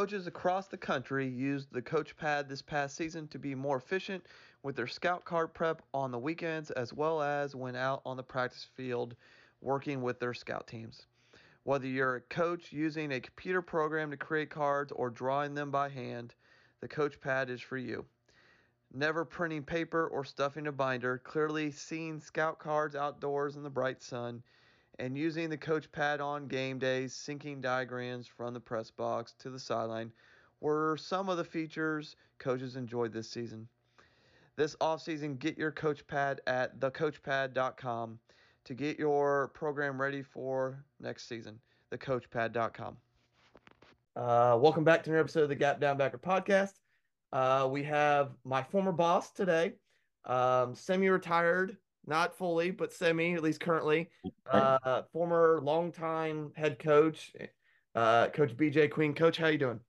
Coaches across the country used the Coachpad this past season to be more efficient with their scout card prep on the weekends as well as when out on the practice field working with their scout teams. Whether you're a coach using a computer program to create cards or drawing them by hand, the Coachpad is for you. Never printing paper or stuffing a binder, clearly seeing scout cards outdoors in the bright sun, and using the Coachpad on game days, syncing diagrams from the press box to the sideline were some of the features coaches enjoyed this season. This offseason, get your Coachpad at thecoachpad.com to get your program ready for next season. Thecoachpad.com. Uh, welcome back to another episode of the Gap Down Backer podcast. Uh, we have my former boss today, um, semi-retired not fully, but semi, at least currently. Uh, former longtime head coach, uh, Coach BJ Queen. Coach, how you doing?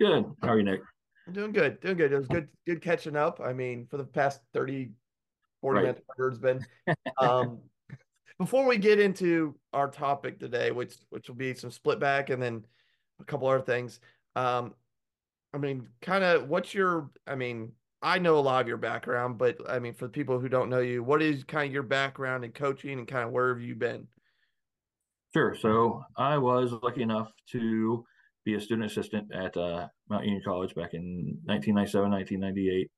Good. How are you, Nick? I'm doing good. Doing good. It was good. Good catching up. I mean, for the past 30, 40 right. minutes, it's been. Um, before we get into our topic today, which which will be some split back and then a couple other things. Um, I mean, kind of what's your? I mean, I know a lot of your background, but I mean, for the people who don't know you, what is kind of your background in coaching and kind of where have you been? Sure. So I was lucky enough to be a student assistant at uh, Mount Union College back in 1997, 1998.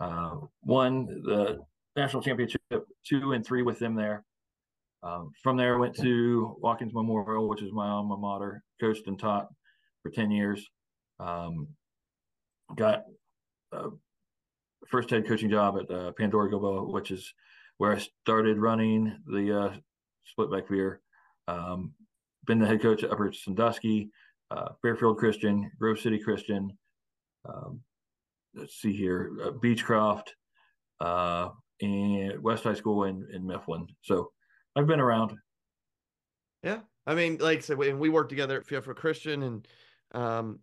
Uh, won the national championship two and three with them there. Um, from there, went to Watkins Memorial, which is my alma mater, coached and taught for 10 years. Um, got first head coaching job at uh, Pandora Gilboa, which is where I started running the uh, split back veer. Um, been the head coach at Upper Sandusky, uh, Fairfield Christian, Grove City Christian. Um, let's see here, uh, Beechcroft, uh, and West High School in, in Mifflin. So I've been around. Yeah. I mean, like I said, we worked together at Fairfield Christian and um,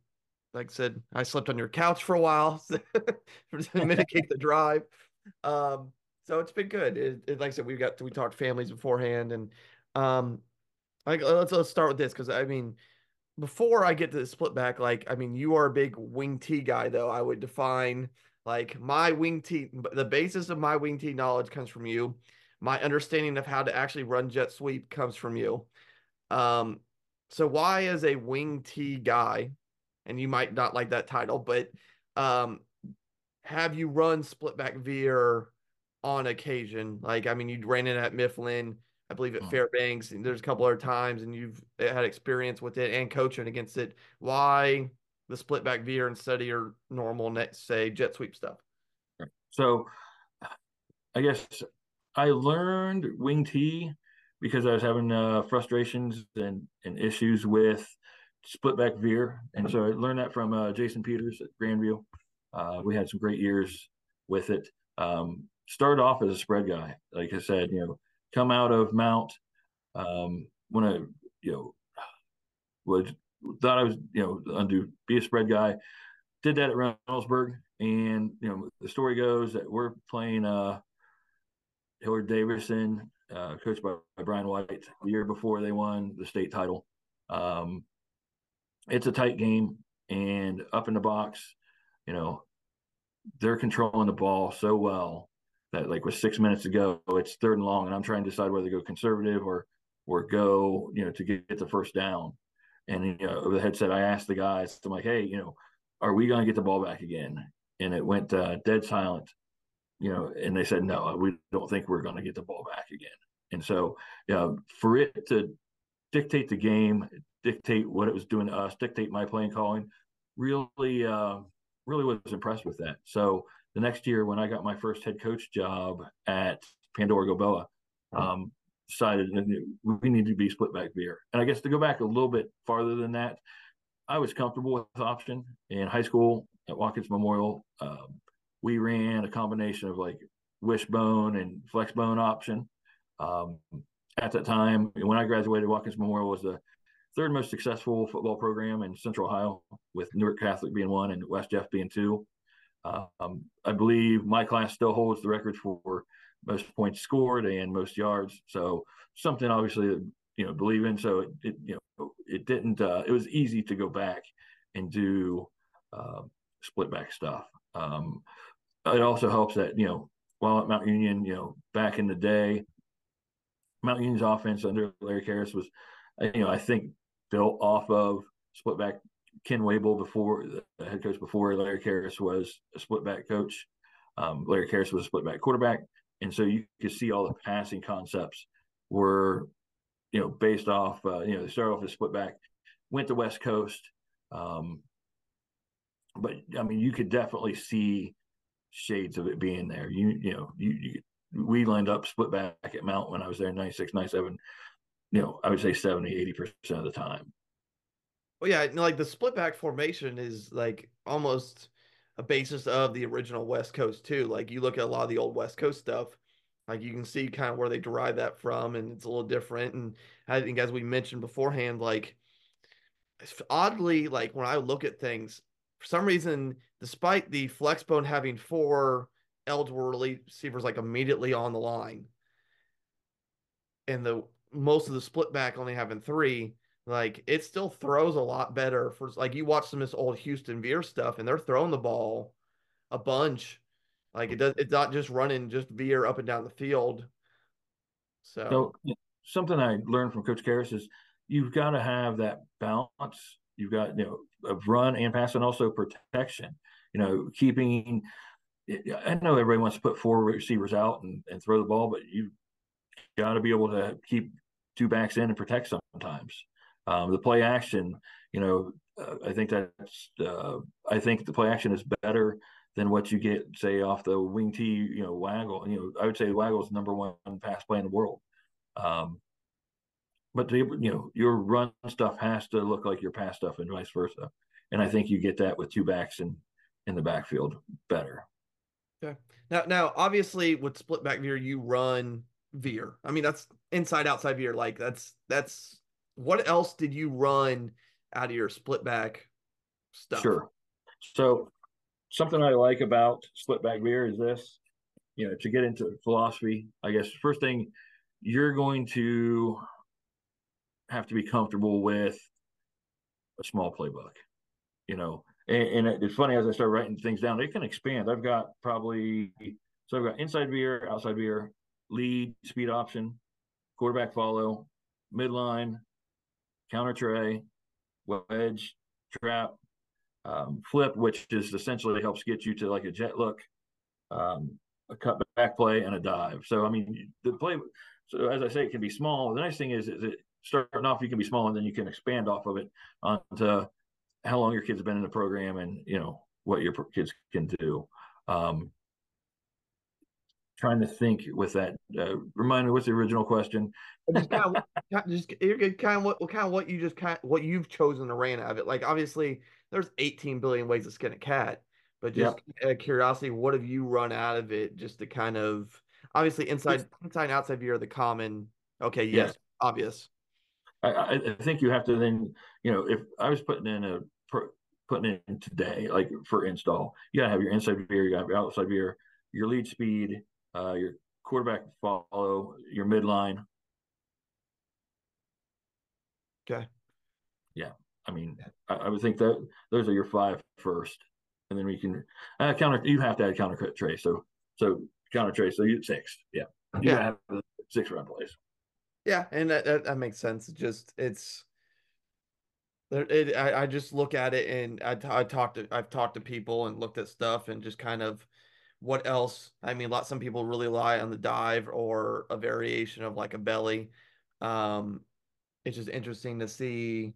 like I said, I slept on your couch for a while to mitigate the drive. Um, so it's been good. It, it, like I said, we got we talked families beforehand, and um, like let's let's start with this because I mean, before I get to the split back, like I mean, you are a big wing T guy, though. I would define like my wing T. The basis of my wing T knowledge comes from you. My understanding of how to actually run jet sweep comes from you. Um, so why, is a wing T guy, and you might not like that title, but um, have you run split back veer on occasion? Like, I mean, you ran it at Mifflin, I believe at oh. Fairbanks, and there's a couple other times, and you've had experience with it and coaching against it. Why the split back veer instead of your normal, net, say, jet sweep stuff? So, I guess I learned wing T because I was having uh, frustrations and, and issues with split back veer. And so I learned that from uh, Jason Peters at Grandview. Uh, we had some great years with it. Um, started off as a spread guy, like I said, you know, come out of Mount um, when I, you know, would thought I was, you know, undo be a spread guy. Did that at Reynoldsburg, and you know, the story goes that we're playing uh, Hilliard Davidson, uh, coached by, by Brian White, the year before they won the state title. Um, it's a tight game and up in the box, you know, they're controlling the ball so well that like with six minutes to go, it's third and long, and I'm trying to decide whether to go conservative or or go, you know, to get, get the first down. And you know, over the headset, I asked the guys, I'm like, hey, you know, are we going to get the ball back again? And it went uh, dead silent, you know, and they said, no, we don't think we're going to get the ball back again. And so, you know, for it to dictate the game, dictate what it was doing to us, dictate my playing calling. Really, uh, really was impressed with that. So the next year, when I got my first head coach job at Pandora Gilboa, um, decided we need to be split back veer. And I guess to go back a little bit farther than that, I was comfortable with option in high school at Watkins Memorial. Um, we ran a combination of like wishbone and flexbone option. Um, at that time, when I graduated, Watkins Memorial was the third most successful football program in Central Ohio, with Newark Catholic being one and West Jeff being two. Um, I believe my class still holds the record for most points scored and most yards. So something obviously you know believe in. So it, it you know it didn't. Uh, it was easy to go back and do uh, split back stuff. Um, it also helps that you know while at Mount Union, you know back in the day, Mount Union's offense under Larry Kehres was, you know, I think built off of split back Ken Wable before the head coach before Larry Kehres was a split back coach. Um, Larry Kehres was a split back quarterback, and so you could see all the passing concepts were, you know, based off. Uh, you know, they started off as split back, went to West Coast, um, but I mean, you could definitely see shades of it being there. You you know, you, you we lined up split back at Mount when I was there in 96, 97, you know, I would say 70, 80% of the time. Well, yeah, like the split back formation is like almost a basis of the original West Coast too. Like you look at a lot of the old West Coast stuff, like you can see kind of where they derive that from, and it's a little different. And I think as we mentioned beforehand, like oddly, like when I look at things, for some reason, despite the flexbone having four eligible receivers like immediately on the line, and the most of the split back only having three, like it still throws a lot better for like you watch some of this old Houston Veer stuff and they're throwing the ball a bunch. Like it does it's not just running just Veer up and down the field. So, so something I learned from Coach Kehres is you've got to have that balance. You've got you know of run and pass and also protection. You know, keeping I know everybody wants to put four receivers out and, and throw the ball, but you got to be able to keep two backs in and protect sometimes. Um, the play action, you know, uh, I think that's uh, I think the play action is better than what you get, say, off the wing tee. you know, Waggle. You know, I would say Waggle is number one pass play in the world. Um, but you know, your run stuff has to look like your pass stuff and vice versa. And I think you get that with two backs in in the backfield better. Okay. Now, now, obviously, with split back veer, you run veer. I mean, that's inside outside veer. Like that's that's what else did you run out of your split back stuff? Sure. So something I like about split back veer is this. You know, to get into philosophy, I guess first thing you're going to have to be comfortable with a small playbook. You know, and, and it's funny as I start writing things down, it can expand. I've got probably so I've got inside veer, outside veer, lead, speed option, quarterback follow, midline, counter trey, wedge, trap, um, flip, which is essentially helps get you to like a jet look, um, a cut back play, and a dive. So I mean, the play. So as I say, it can be small. The nice thing is, is it starting off, you can be small, and then you can expand off of it onto how long your kids have been in the program and you know what your kids can do. Um, trying to think with that. Uh, remind me, what's the original question? just kind of, just kind of what, kind of what you just kind of, what you've chosen to ran out of it. Like obviously, there's 18 billion ways to skin a cat, but just yep. curiosity, what have you run out of it? Just to kind of obviously inside, inside, and outside view are the common. Okay, yes, yes. obvious. I, I think you have to then, you know, if I was putting in a putting in today, like for install, you gotta have your inside veer, you gotta have your outside veer, your lead speed, uh, your quarterback follow, your midline. Okay. Yeah, I mean, I, I, would think that those are your five first, and then we can uh, counter. You have to add counter trey, so so counter trey, so you six. Yeah, you yeah. have six run plays. Yeah, and that, that, that makes sense. It just it's it, I, I just look at it and I, I talked to I've talked to people and looked at stuff and just kind of what else? I mean, a lot some people really rely on the dive or a variation of like a belly. Um, it's just interesting to see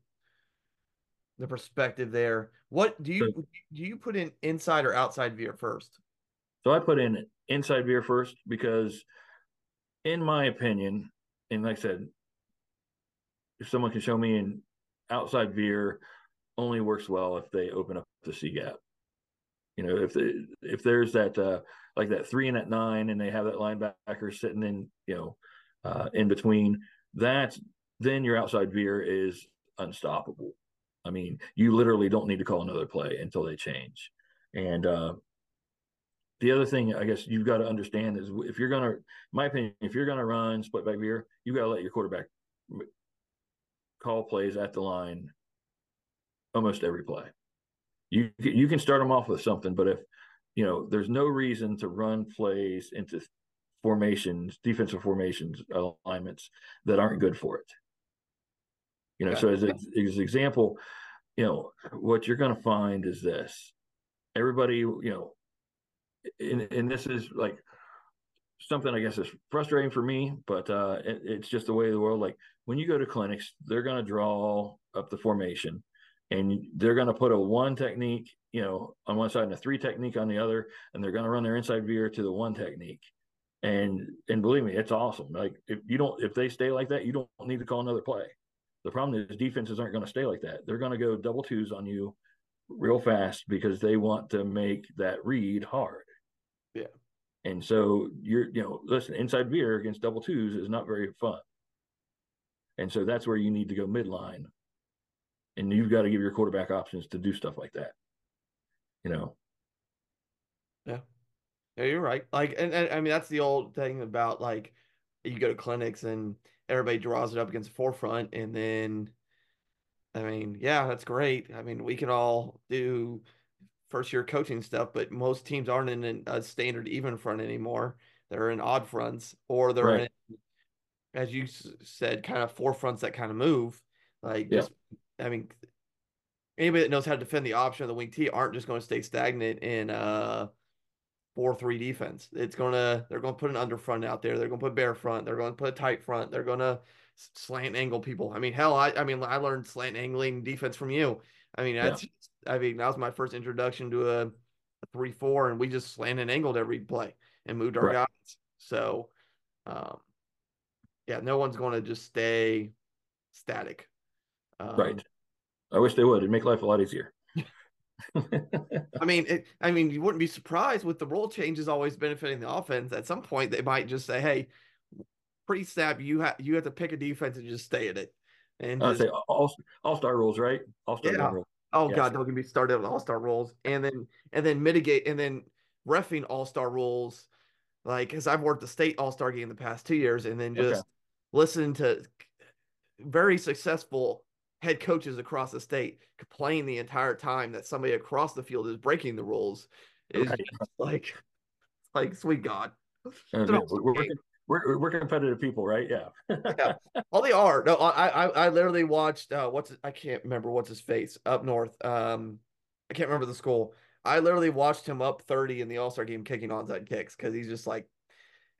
the perspective there. What do you so, do you put in inside or outside veer first? So I put in inside veer first because in my opinion, and like I said, if someone can show me an outside veer only works well if they open up the C gap. You know, if the, if there's that uh, like that three and at nine, and they have that linebacker sitting in, you know, uh, in between, that then your outside veer is unstoppable. I mean, you literally don't need to call another play until they change. And uh, the other thing I guess you've got to understand is if you're gonna, my opinion, if you're gonna run split back veer, you got to let your quarterback call plays at the line almost every play. You you can start them off with something, but if you know there's no reason to run plays into formations, defensive formations, alignments that aren't good for it. You know, so as, a, as an example, you know, what you're going to find is this everybody, you know, and, and this is like something I guess is frustrating for me, but uh, it, it's just the way of the world. Like when you go to clinics, they're going to draw up the formation and they're going to put a one technique, you know, on one side and a three technique on the other, and they're going to run their inside veer to the one technique. And and believe me, it's awesome. Like if you don't, if they stay like that, you don't need to call another play. The problem is defenses aren't going to stay like that. They're going to go double twos on you real fast because they want to make that read hard. Yeah. And so you're, you know, listen, inside veer against double twos is not very fun. And so that's where you need to go midline. And you've got to give your quarterback options to do stuff like that. You know. Yeah. Yeah, you're right. Like and, and I mean that's the old thing about like you go to clinics and everybody draws it up against the forefront and then I mean, yeah, that's great. I mean, we can all do first year coaching stuff, but most teams aren't in a standard even front anymore. They're in odd fronts or they're right. in, as you said, kind of four fronts that kind of move. Like, yeah. just, I mean, anybody that knows how to defend the option of the wing T aren't just going to stay stagnant in uh four three defense. It's gonna they're gonna put an under front out there. They're gonna put bear front. They're gonna put a tight front. They're gonna slant angle people. I mean, hell, I I mean I learned slant angling defense from you. I mean that's yeah. I mean that was my first introduction to a, a three four, and we just slant and angled every play and moved our right. guys. So, um, yeah, no one's going to just stay static. Um, right. I wish they would. It'd make life a lot easier. I mean, it, I mean, you wouldn't be surprised with the role changes always benefiting the offense. At some point, they might just say, "Hey, pre snap, you have you have to pick a defense and just stay at it." And I say all all star rules, right? All star yeah. rules. Oh. God, don't get me started with all star rules, and then and then mitigate and then refing all star rules, like because I've worked the state all star game the past two years, and then just okay. listen to very successful head coaches across the state complain the entire time that somebody across the field is breaking the rules is right. like like sweet god. We're, we're, we're, we're, competitive people right? Yeah. Yeah. All they are. No i i, I literally watched uh what's i can't remember what's his face up north um i can't remember the school. I literally watched him up 30 in the all-star game kicking onside kicks because he's just like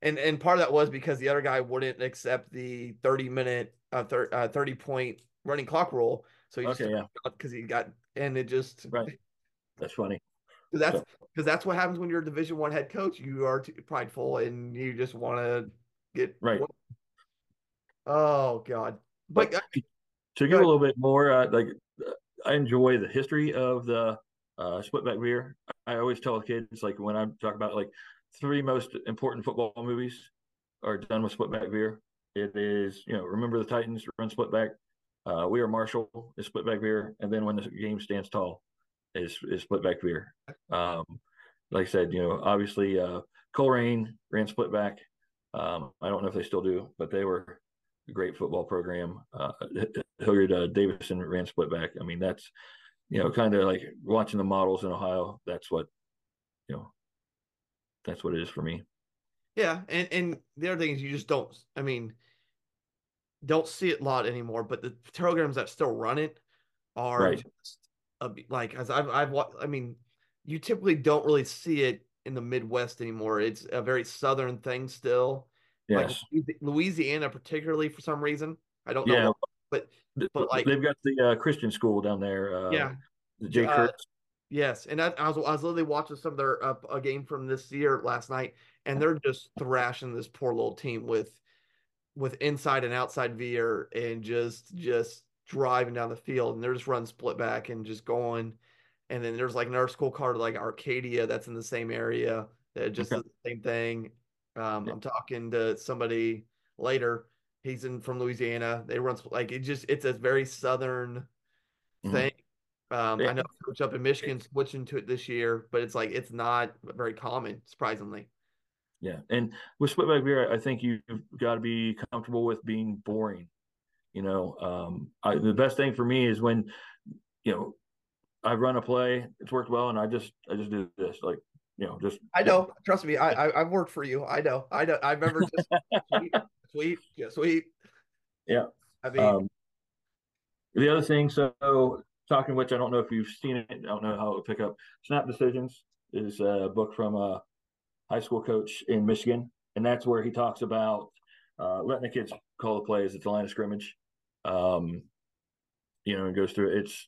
and and part of that was because the other guy wouldn't accept the 30 minute uh, thir- uh 30 point running clock rule. So he okay, yeah, because he got and it just right. That's funny. Because that's because so. that's what happens when you're a Division One head coach. You are too prideful and you just want to get right. Oh God! But, but to give a little bit more, uh, like I enjoy the history of the uh, split back veer. I always tell kids like when I talk about like three most important football movies are done with Splitback veer. It is you know remember the Titans run Splitback, uh, we are Marshall is Splitback veer, and then when the game stands tall, is is split back veer. Um, like I said, you know, obviously uh, Colerain ran Splitback. Um, I don't know if they still do, but they were a great football program. Uh, Hilliard uh, Davidson ran Splitback. I mean, that's you know, kind of like watching the models in Ohio. That's what you know. That's what it is for me. Yeah, and and the other thing is you just don't. I mean, don't see it a lot anymore, but the programs that still run it are right. just a, like as I've I've I mean, you typically don't really see it in the Midwest anymore. It's a very southern thing still. Yes. Like Louisiana, particularly for some reason. I don't know, yeah. but but like they've got the uh, Christian school down there. Uh, yeah, the J. Uh, yes, and I, I, was I was literally watching some of their uh, a game from this year last night, and they're just thrashing this poor little team with with inside and outside veer and just just driving down the field and they're just run split back and just going and then there's like another school card like arcadia that's in the same area that just okay. the same thing um, yeah. i'm talking to somebody later he's in from louisiana they run like it just it's a very southern mm-hmm. thing um, yeah. i know coach up in michigan switching to it this year but it's like it's not very common surprisingly yeah, and with split back veer, I think you've got to be comfortable with being boring. You know, um, I, the best thing for me is when, you know, I run a play, it's worked well, and I just I just do this like you know just I know. Yeah. Trust me, I, I have worked for you. I know. I know. I remember just sweet, sweet, yeah, sweet. Yeah. I mean, um, the other thing, so talking which I don't know if you've seen it. I don't know how it would pick up. Snap Decisions is a book from a high school coach in Michigan, and that's where he talks about uh, letting the kids call the plays at the line of scrimmage. Um, you know, and goes through it's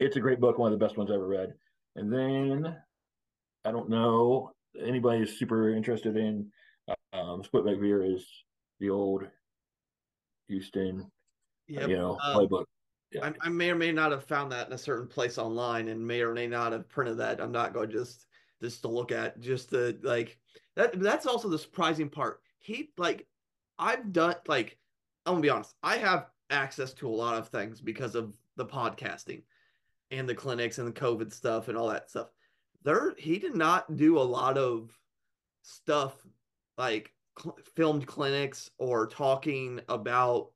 it's a great book, one of the best ones I ever read. And then I don't know anybody is super interested in um, split back veer is the old Houston, yep. you know, um, playbook. I, I, may or may not have found that in a certain place online, and may or may not have printed that. I'm not going just just to look at, just to like that. That's also the surprising part. He like I've done like I'm gonna be honest. I have access to a lot of things because of the podcasting and the clinics and the COVID stuff and all that stuff. There, he did not do a lot of stuff like cl- filmed clinics or talking about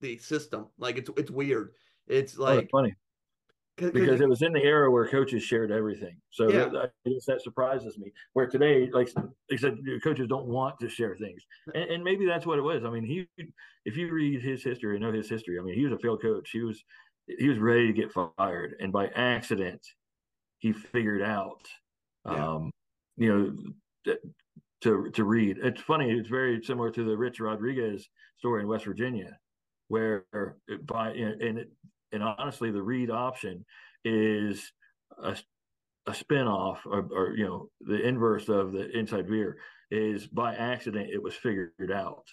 the system. Like it's it's weird. It's like oh, funny because it was in the era where coaches shared everything. So yeah. that, I guess that surprises me. Where today, like they said, coaches don't want to share things, and, and, maybe that's what it was. I mean, he, if you read his history and know his history, I mean, he was a failed coach. He was, he was ready to get fired, and by accident, he figured out, yeah. um, you know, to to read. It's funny. It's very similar to the Rich Rodriguez story in West Virginia, where by and it, and honestly, the read option is a, a spinoff or, or, you know, the inverse of the inside veer is by accident, it was figured out.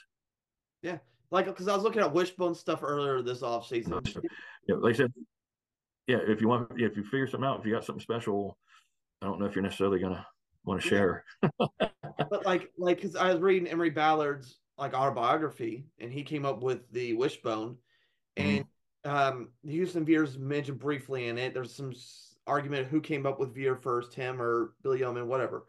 Yeah. Like, because I was looking at wishbone stuff earlier this off season. Yeah, like I said, yeah, if you want, if you figure something out, if you got something special, I don't know if you're necessarily to want to share. but like, like, because I was reading Emory Bellard's like autobiography, and he came up with the wishbone, and mm-hmm um, Houston Veer's mentioned briefly in it. There's some argument who came up with Veer first, him or Billy Yeoman, whatever.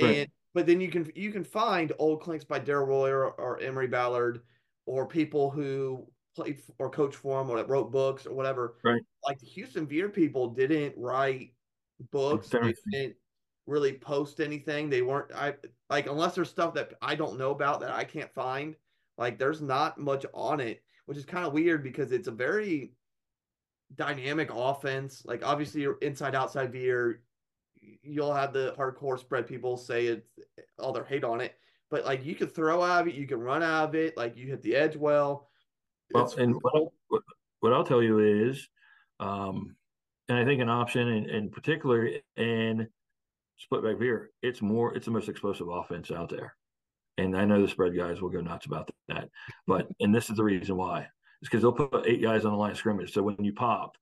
Right. And but then you can you can find old clinics by Darrell Royal or, or Emory Bellard or people who played or coached for him or that wrote books or whatever. Right. Like the Houston Veer people didn't write books. They didn't really post anything. They weren't I like unless there's stuff that I don't know about that I can't find. Like there's not much on it which is kind of weird because it's a very dynamic offense. Like obviously you're inside outside veer. You'll have the hardcore spread people say it's all their hate on it. But like you can throw out of it, you can run out of it, like you hit the edge well. Well, and what I'll, what I'll tell you is, um, and I think an option in, in particular in split back veer, it's more, it's the most explosive offense out there and I know the spread guys will go nuts about that. But and this is the reason why. It's because they'll put eight guys on the line of scrimmage. So when you pop,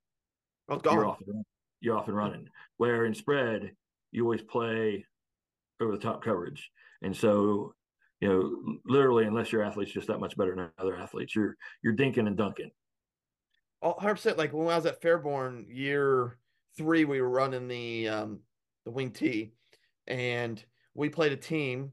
oh, you're off and you're off and running. Where in spread, you always play over the top coverage. And so, you know, literally, unless your athlete's just that much better than other athletes, you're you're dinking and dunking. 100 percent. Like when I was at Fairborn year three, we were running the um the wing T, and we played a team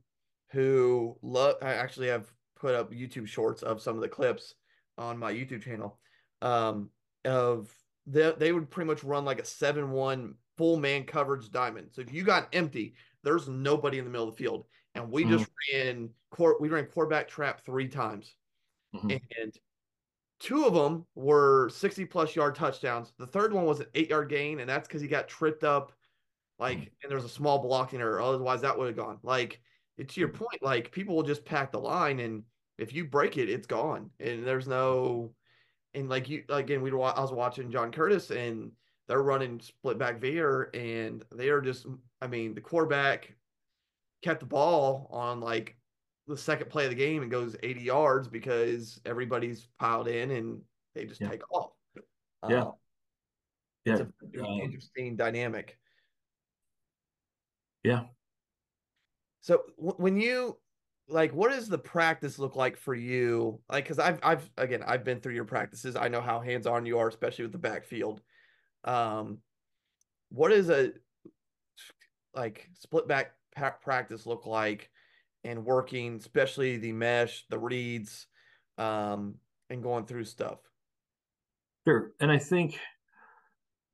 who love. I actually have put up YouTube shorts of some of the clips on my YouTube channel. Um, of they they would pretty much run like a seven one full man coverage diamond. So if you got empty, there's nobody in the middle of the field, and we mm-hmm. just ran court. We ran quarterback trap three times, mm-hmm. and two of them were 60 plus yard touchdowns. The third one was an eight yard gain, and that's because he got tripped up, like, and there was a small blocking error. Otherwise, that would have gone. Like, to your point, like people will just pack the line, and if you break it, it's gone, and there's no, and like you again, we were, I was watching John Curtis, and they're running split back veer, and they are just, I mean, the quarterback kept the ball on like the second play of the game and goes 80 yards because everybody's piled in and they just yeah. take off. Yeah. Uh, yeah. It's a um, interesting dynamic. Yeah. So w- when you like, what does the practice look like for you? Like, because I've I've again I've been through your practices. I know how hands on you are, especially with the backfield. Um, what is a like split back practice look like and working, especially the mesh, the reads, um, and going through stuff? Sure, and I think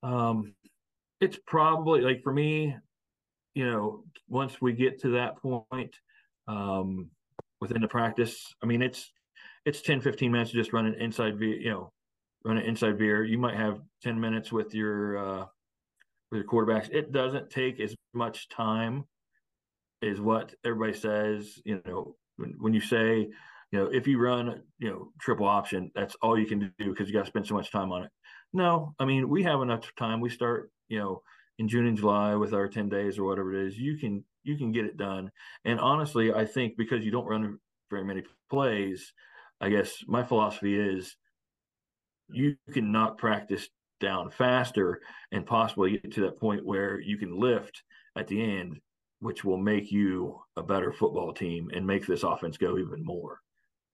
um, it's probably like for me, you know, once we get to that point, um, within the practice, I mean, it's it's 10, 15 minutes to just run an inside you know, run an inside veer. You might have 10 minutes with your uh with your quarterbacks. It doesn't take as much time is what everybody says. You know, when, when you say, you know, if you run, you know, triple option, that's all you can do because you got to spend so much time on it. No, I mean, we have enough time. We start, you know, in June and July with our 10 days or whatever it is. You can, you can get it done. And honestly, I think because you don't run very many plays, I guess my philosophy is you can knock practice down faster and possibly get to that point where you can lift at the end which will make you a better football team and make this offense go even more.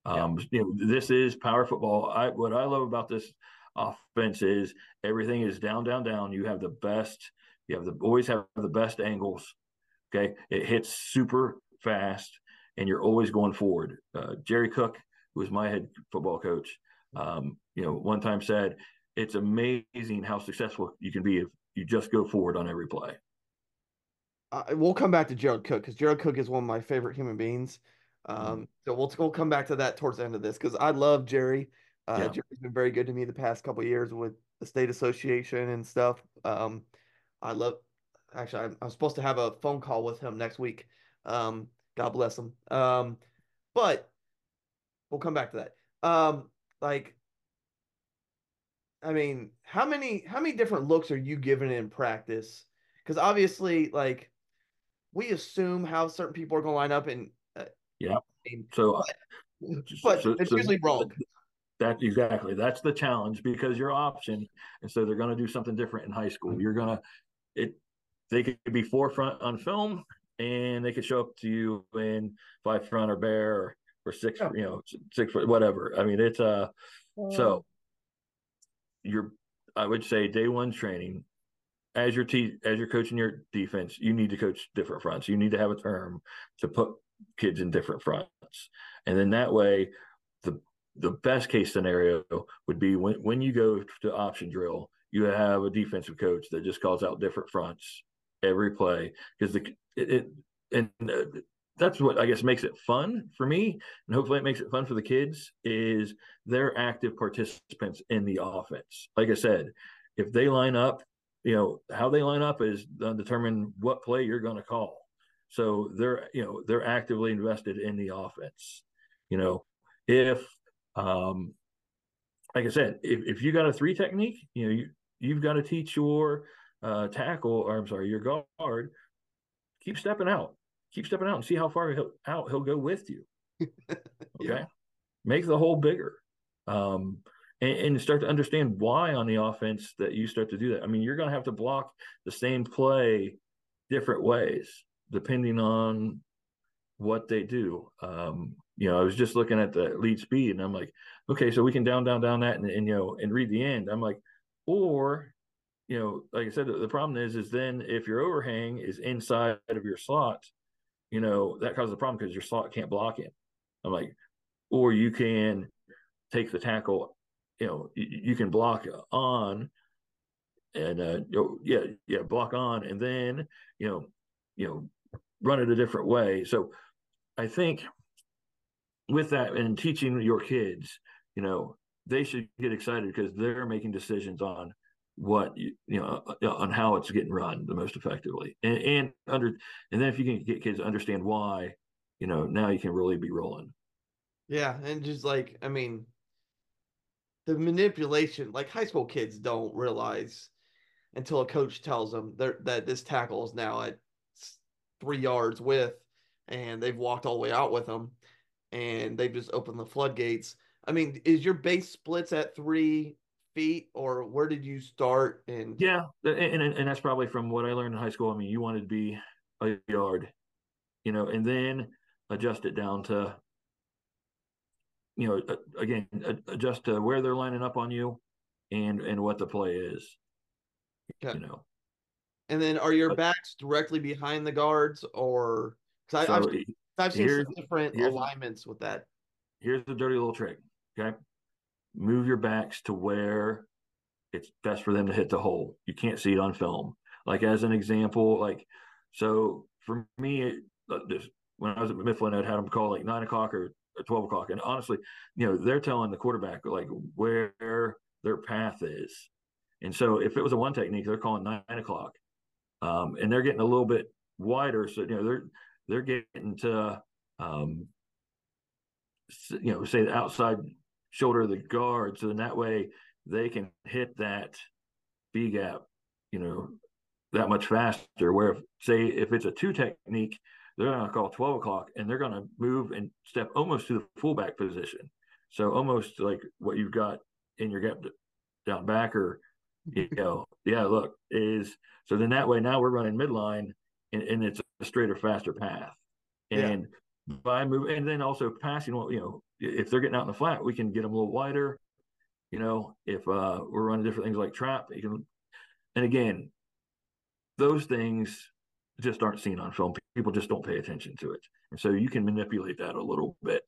Um. You know, this is power football. I what I love about this offense is everything is down, down, down. You have the best. You have the always have the best angles. Okay, it hits super fast, and you're always going forward. Uh, Jerry Cooke, who was my head football coach, um, you know, one time said, "It's amazing how successful you can be if you just go forward on every play." uh, we'll come back to Jerry Cooke because Jerry Cooke is one of my favorite human beings. Um, mm-hmm. so we'll we'll come back to that towards the end of this because I love Jerry. Uh, yeah. Jerry's been very good to me the past couple years with the state association and stuff. Um, I love. Actually, I'm, I'm, supposed to have a phone call with him next week. Um, God bless him. Um, but we'll come back to that. Um, like, I mean, how many how many different looks are you given in practice? Because obviously, like we assume how certain people are going to line up, and uh, yeah. I mean, so, but, but so, it's so usually wrong. That exactly. That's the challenge because your option, and so they're going to do something different in high school. You're going to it. They could be forefront on film, and they could show up to you in five front or bear or, or six, yeah. you know, six foot, whatever. I mean, it's uh, so you're. I would say day one training as your te- as you're coaching your defense, you need to coach different fronts. You need to have a term to put kids in different fronts, and then that way, the the best case scenario would be when when you go to option drill, you have a defensive coach that just calls out different fronts every play because the it, it and uh, that's what I guess makes it fun for me, and hopefully it makes it fun for the kids. Is they're active participants in the offense. Like I said, if they line up you know how they line up is determine what play you're going to call so they're you know they're actively invested in the offense you know if um like i said if, if you got a three technique you know you, you've got to teach your uh tackle or i'm sorry your guard keep stepping out keep stepping out and see how far he'll, out he'll go with you okay yeah. make the hole bigger um and, and start to understand why on the offense that you start to do that. I mean, you're going to have to block the same play different ways depending on what they do. Um, you know, I was just looking at the lead speed and I'm like, okay, so we can down, down, down that and, and you know, and read the end. I'm like, or, you know, like I said, the, the problem is, is then if your overhang is inside of your slot, you know, that causes a problem because your slot can't block it. I'm like, or you can take the tackle you know you, you can block on and uh yeah yeah block on and then you know you know run it a different way so i think with that and teaching your kids you know they should get excited because they're making decisions on what you, you know uh, on how it's getting run the most effectively and, and under and then if you can get kids to understand why you know now you can really be rolling yeah and just like i mean the manipulation, like high school kids don't realize until a coach tells them that this tackle is now at three yards width and they've walked all the way out with them and they've just opened the floodgates. I mean, is your base splits at three feet or where did you start? And yeah, and, and, and that's probably from what I learned in high school. I mean, you wanted to be a yard, you know, and then adjust it down to you know, again, adjust to where they're lining up on you and and what the play is. Okay. You know. And then are your backs directly behind the guards or because I've, I've seen some different alignments with that. Here's the dirty little trick. Okay. Move your backs to where it's best for them to hit the hole. You can't see it on film. Like as an example, like so for me, uh, this when I was at Mifflin, I'd had them call like nine o'clock or, or twelve o'clock, and honestly, you know, they're telling the quarterback like where their path is, and so if it was a one technique, they're calling nine o'clock, um, and they're getting a little bit wider, so you know they're they're getting to um, you know say the outside shoulder of the guard, so then that way they can hit that B gap, you know, that much faster. Where if, say if it's a two technique, they're going to call 12 o'clock and they're going to move and step almost to the fullback position. So almost like what you've got in your gap down back or, you know, yeah, look, is so then that way now we're running midline and, and it's a straighter, faster path. And yeah. by moving, and then also passing, well, you know, if they're getting out in the flat, we can get them a little wider. You know, if uh, we're running different things like trap, you can, and again, those things just aren't seen on film. People just don't pay attention to it. And so you can manipulate that a little bit.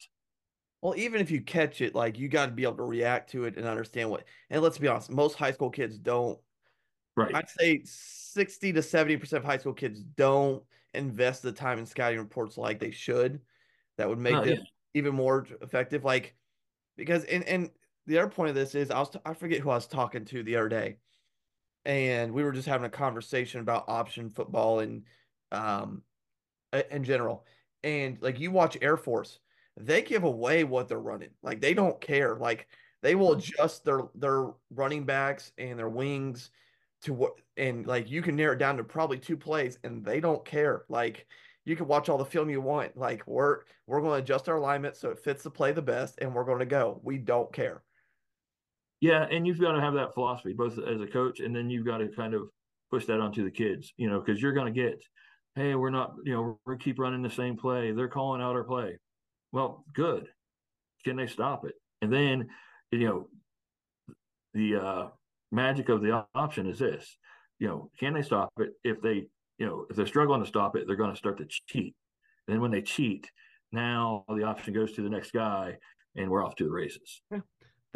Well, even if you catch it, like you got to be able to react to it and understand what. And let's be honest, most high school kids don't. Right. I'd say 60 to 70% of high school kids don't invest the time in scouting reports like they should. That would make uh, them yeah. Even more effective. Like, because, and, and the other point of this is I was, t- I forget who I was talking to the other day and we were just having a conversation about option football and um in general. And like you watch Air Force, they give away what they're running. Like they don't care. Like they will adjust their their running backs and their wings to what and like you can narrow it down to probably two plays and they don't care. Like you can watch all the film you want. Like we're we're going to adjust our alignment so it fits the play the best and we're going to go. We don't care. Yeah, and you've got to have that philosophy both as a coach, and then you've got to kind of push that onto the kids, you know, because you're going to get, hey, we're not, you know, we keep running the same play. They're calling out our play. Well, good. Can they stop it? And then, you know, the uh, magic of the option is this, you know, can they stop it? If they, you know, if they're struggling to stop it, they're going to start to cheat. And then when they cheat, now the option goes to the next guy, and we're off to the races. Yeah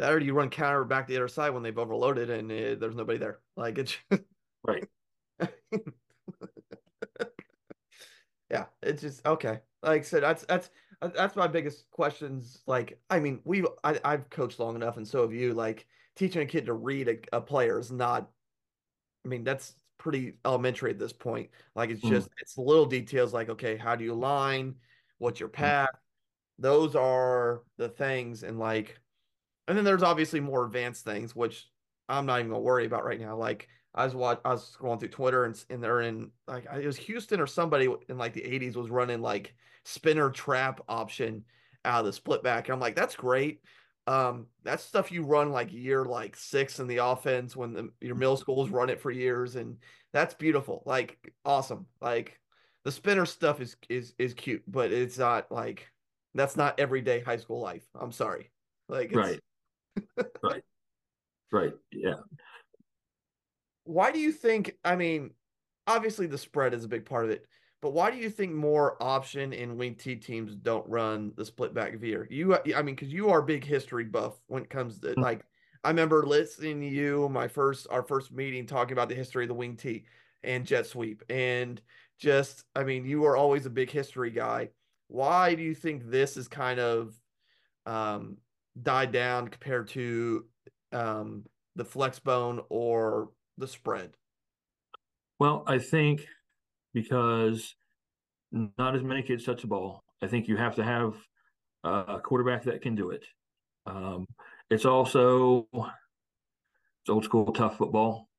that or you run counter back the other side when they've overloaded and uh, there's nobody there. Like it's right. yeah, it's just okay. Like I said, that's that's that's my biggest questions. Like, I mean, we I, I've coached long enough, and so have you. Like, teaching a kid to read a, a player is not. I mean, that's pretty elementary at this point. Like, it's mm. just mm. it's little details. Like, okay, how do you line? What's your mm. path? Those are the things, and like and then there's obviously more advanced things, which I'm not even gonna worry about right now. Like I was watch, I was scrolling through Twitter and, and they're in like it was Houston or somebody in like the 80s was running like spinner trap option out of the split back. And I'm like, that's great. Um, that's stuff you run like year like six in the offense when the, your middle schools run it for years, and that's beautiful. Like awesome. Like the spinner stuff is is is cute, but it's not like that's not everyday high school life. I'm sorry. Like right right. Right. Yeah. Why do you think? I mean, obviously the spread is a big part of it, but why do you think more option and wing T teams don't run the split back veer? You, I mean, because you are a big history buff when it comes to mm-hmm. like. I remember listening to you my first our first meeting talking about the history of the wing T and jet sweep and just I mean you are always a big history guy. Why do you think this is kind of um died down compared to um, the flex bone or the spread? Well, I think because not as many kids touch the ball. I think you have to have a quarterback that can do it. Um, it's also it's old school tough football,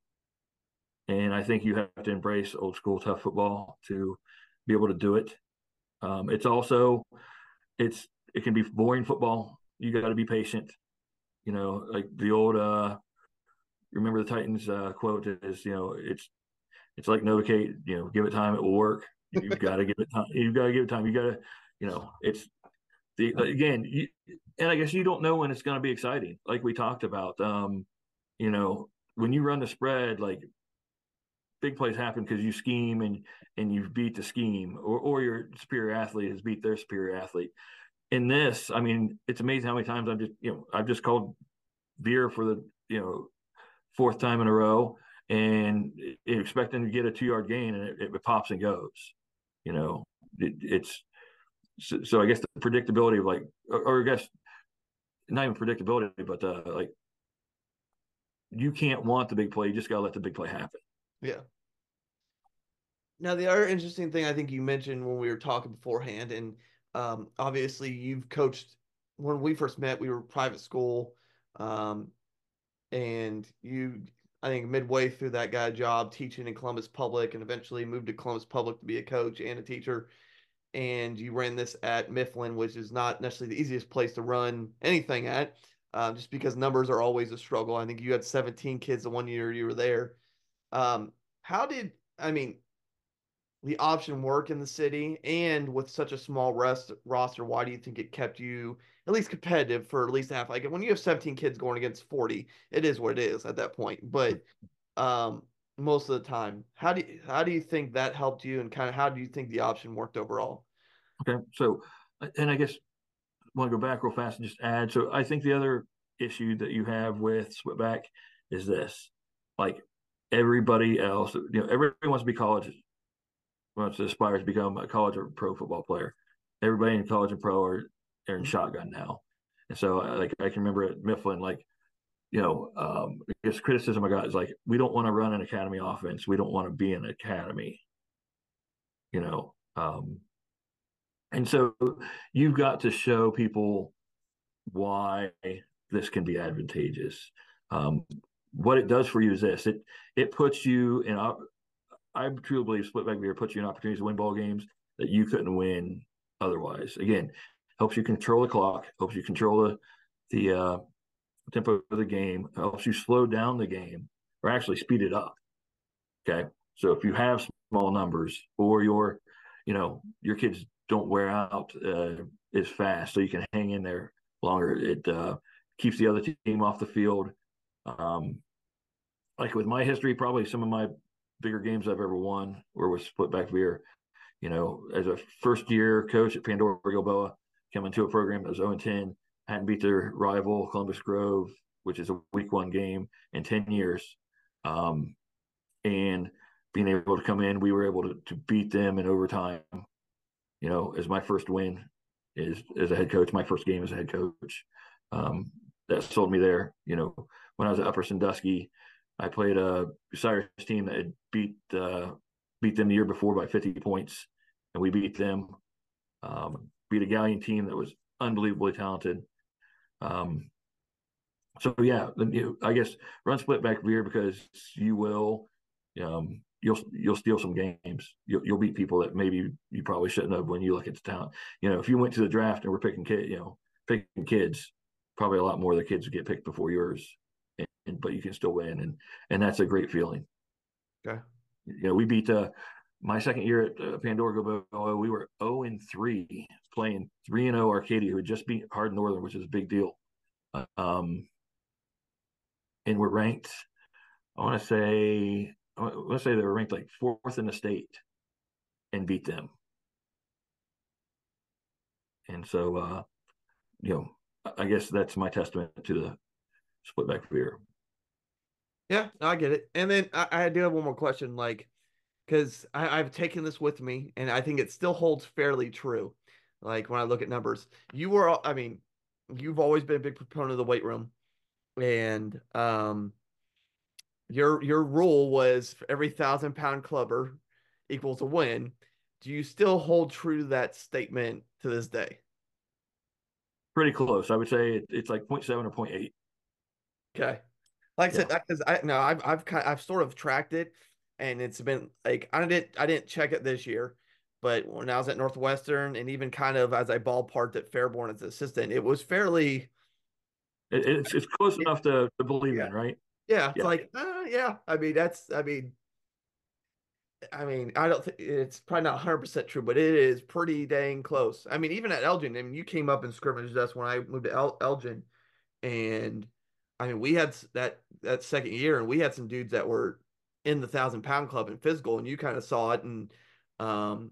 and I think you have to embrace old school tough football to be able to do it. Um, it's also it's it can be boring football you got to be patient. You know, like the old uh remember the Titans uh quote is, you know, it's it's like Novocaine, you know, give it time, it will work. You've got to give it time. You've got to give it time. You got to, you know, it's the again, you, and I guess you don't know when it's going to be exciting. Like we talked about, um, you know, when you run the spread, like big plays happen because you scheme and and you've beat the scheme, or or your superior athlete has beat their superior athlete in this, I mean, it's amazing how many times I've just, you know, I've just called veer for the, you know, fourth time in a row. And expecting to get a two yard gain and it, it, pops and goes. You know, it, it's so, so, I guess the predictability of like, or, or, I guess not even predictability, but uh, like you can't want the big play. You just got to let the big play happen. Yeah. Now, the other interesting thing I think you mentioned when we were talking beforehand, and um, obviously you've coached when we first met, we were private school. Um, and you I think midway through that guy job teaching in Columbus Public and eventually moved to Columbus Public to be a coach and a teacher. And you ran this at Mifflin, which is not necessarily the easiest place to run anything at, uh, just because numbers are always a struggle. I think you had 17 kids the one year you were there. Um, how did, I mean, the option work in the city and with such a small rest roster, why do you think it kept you at least competitive for at least half. Like when you have 17 kids going against 40, it is what it is at that point. But um, most of the time, how do you, how do you think that helped you, and kind of how do you think the option worked overall? Okay, so and I guess I want to go back real fast and just add. So I think the other issue that you have with Splitback is this: like everybody else, you know, everybody wants to be college, wants to aspire to become a college or pro football player. Everybody in college and pro are they're in shotgun now. And so, uh, like, I can remember at Mifflin, like, you know, um, I guess criticism I got is like, we don't want to run an academy offense. We don't want to be an academy, you know. Um, and so you've got to show people why this can be advantageous. Um, what it does for you is this: it it puts you in. I truly believe Splitback veer puts you in opportunities to win ball games that you couldn't win otherwise. Again, helps you control the clock, helps you control the the uh, tempo of the game, helps you slow down the game or actually speed it up. Okay, so if you have small numbers or your, you know, your kids don't wear out uh, as fast, so you can hang in there longer. It uh, keeps the other team off the field. Um, like with my history, probably some of my bigger games I've ever won where were with Splitback Veer. You know, as a first year coach at Pandora Gilboa, coming to a program that was 0 10, hadn't beat their rival Columbus Grove, which is a week one game in 10 years. Um, and being able to come in, we were able to, to beat them in overtime. You know, as my first win is as a head coach, my first game as a head coach. Um, that sold me there. You know, when I was at Upper Sandusky, I played a Cyrus team that had beat uh, beat them the year before by 50 points, and we beat them. Um, beat a Galion team that was unbelievably talented. Um, so yeah, I guess run split back Veer because you will, um, you'll you'll steal some games. You'll, you'll beat people that maybe you probably shouldn't have when you look at the talent. You know, if you went to the draft and we're picking kid, you know, picking kids, probably a lot more of the kids would get picked before yours, and, but you can still win, and and that's a great feeling. Okay. You know, we beat uh, my second year at uh, Pandora we were 0 and 3 playing 3 and 0 Arcadia, who had just beat Hardin Northern, which is a big deal. Um, and we're ranked, I want to say, I want to say they were ranked like fourth in the state and beat them. And so, uh, you know, I guess that's my testament to the split back Veer. Yeah, I get it. And then I, I do have one more question. Like, because I've taken this with me and I think it still holds fairly true. Like when I look at numbers, you were, I mean, you've always been a big proponent of the weight room, and um, your your rule was for every thousand pound clubber equals a win. Do you still hold true to that statement to this day? Pretty close. I would say it's like 0.7 or 0.8. Okay. Like I said, because I no, I've I've kind I've sort of tracked it and it's been like I didn't I didn't check it this year, but when I was at Northwestern and even kind of as I ballparked at Fairborn as an assistant, it was fairly. It, it's it's close it, enough to, to believe yeah. in, right? Yeah, it's yeah. like uh, yeah. I mean that's I mean. I mean, I don't think it's probably not 100% true, but it is pretty dang close. I mean, even at Elgin, I mean, you came up and scrimmaged us when I moved to El- Elgin, and I mean, we had that that second year, and we had some dudes that were in the thousand pound club in physical, and you kind of saw it. And um,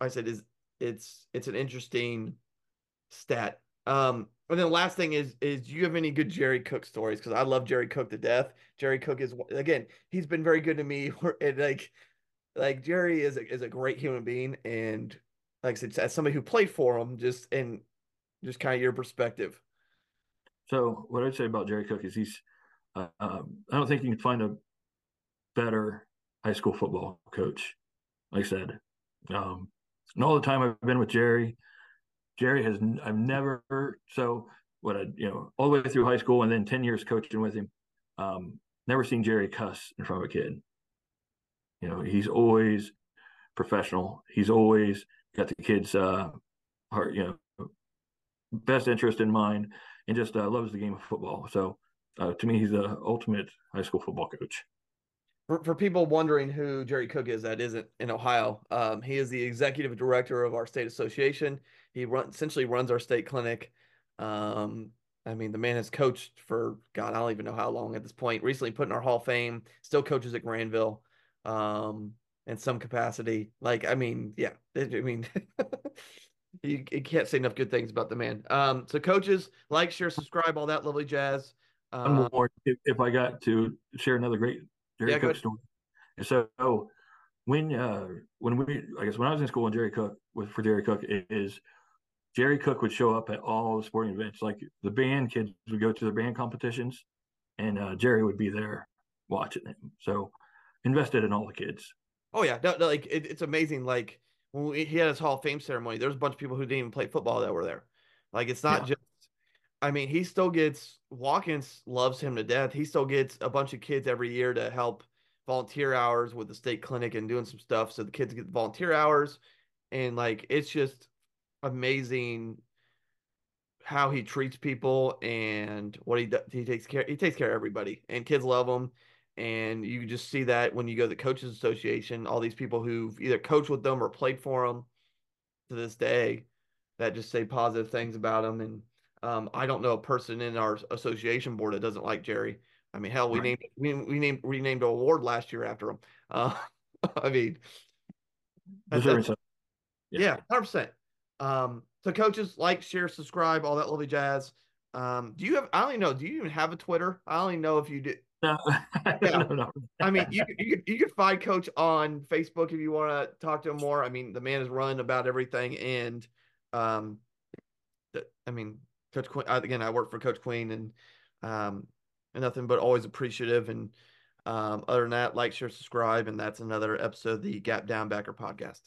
I said, is it's it's an interesting stat. Um, And then last thing is is do you have any good Jerry Cooke stories? Because I love Jerry Cooke to death. Jerry Cooke is again, he's been very good to me. And like like Jerry is a, is a great human being, and like I said, as somebody who played for him, just and just kind of your perspective. So what I'd say about Jerry Cooke is he's uh, um, I don't think you can find a better high school football coach. Like I said, um, and all the time I've been with Jerry, Jerry has I've never so what I you know all the way through high school and then ten years coaching with him, um, never seen Jerry cuss in front of a kid. You know, he's always professional. He's always got the kids' uh, heart, you know, best interest in mind, and just uh, loves the game of football. So, uh, to me, he's the ultimate high school football coach. For, for people wondering who Jerry Cooke is, that isn't in Ohio. Um, he is the executive director of our state association. He run, essentially runs our state clinic. Um, I mean, the man has coached for God, I don't even know how long at this point. Recently put in our Hall of Fame. Still coaches at Granville um, in some capacity. Like, I mean, yeah, I mean, you, you, can't say enough good things about the man. Um, so coaches, like, share, subscribe, all that lovely jazz. Um, One more, if, if, I got to share another great Jerry yeah, Cooke story. And so when uh, when we, I guess when I was in school, and Jerry Cooke with for Jerry Cooke is Jerry Cooke would show up at all the sporting events. Like the band kids would go to the band competitions, and uh, Jerry would be there watching them. So invested in all the kids. Oh yeah, no, no, like it, it's amazing. Like when we, he had his Hall of Fame ceremony, there was a bunch of people who didn't even play football that were there. Like it's not yeah. just. I mean, he still gets Watkins loves him to death. He still gets a bunch of kids every year to help volunteer hours with the state clinic and doing some stuff. So the kids get volunteer hours, and like it's just amazing how he treats people and what he does. He takes care. He takes care of everybody, and kids love him. And you just see that when you go to the coaches association, all these people who've either coached with them or played for them to this day that just say positive things about them And um, I don't know a person in our association board that doesn't like Jerry. I mean, hell, we right. named we, we named renamed an award last year after him. Uh, I mean, that's, that's, yeah, hundred percent. Um, so coaches, like, share, subscribe, all that lovely jazz. Um, do you have? I don't even know. Do you even have a Twitter? I only know if you did. No, yeah. no, no. I mean, you you could, you could find Coach on Facebook if you want to talk to him more. I mean, the man is running about everything, and um, I mean, Coach Queen. Again, I work for Coach Queen, and um, and nothing but always appreciative. And um, other than that, like, share, subscribe, and that's another episode of the Gap Down Backer podcast.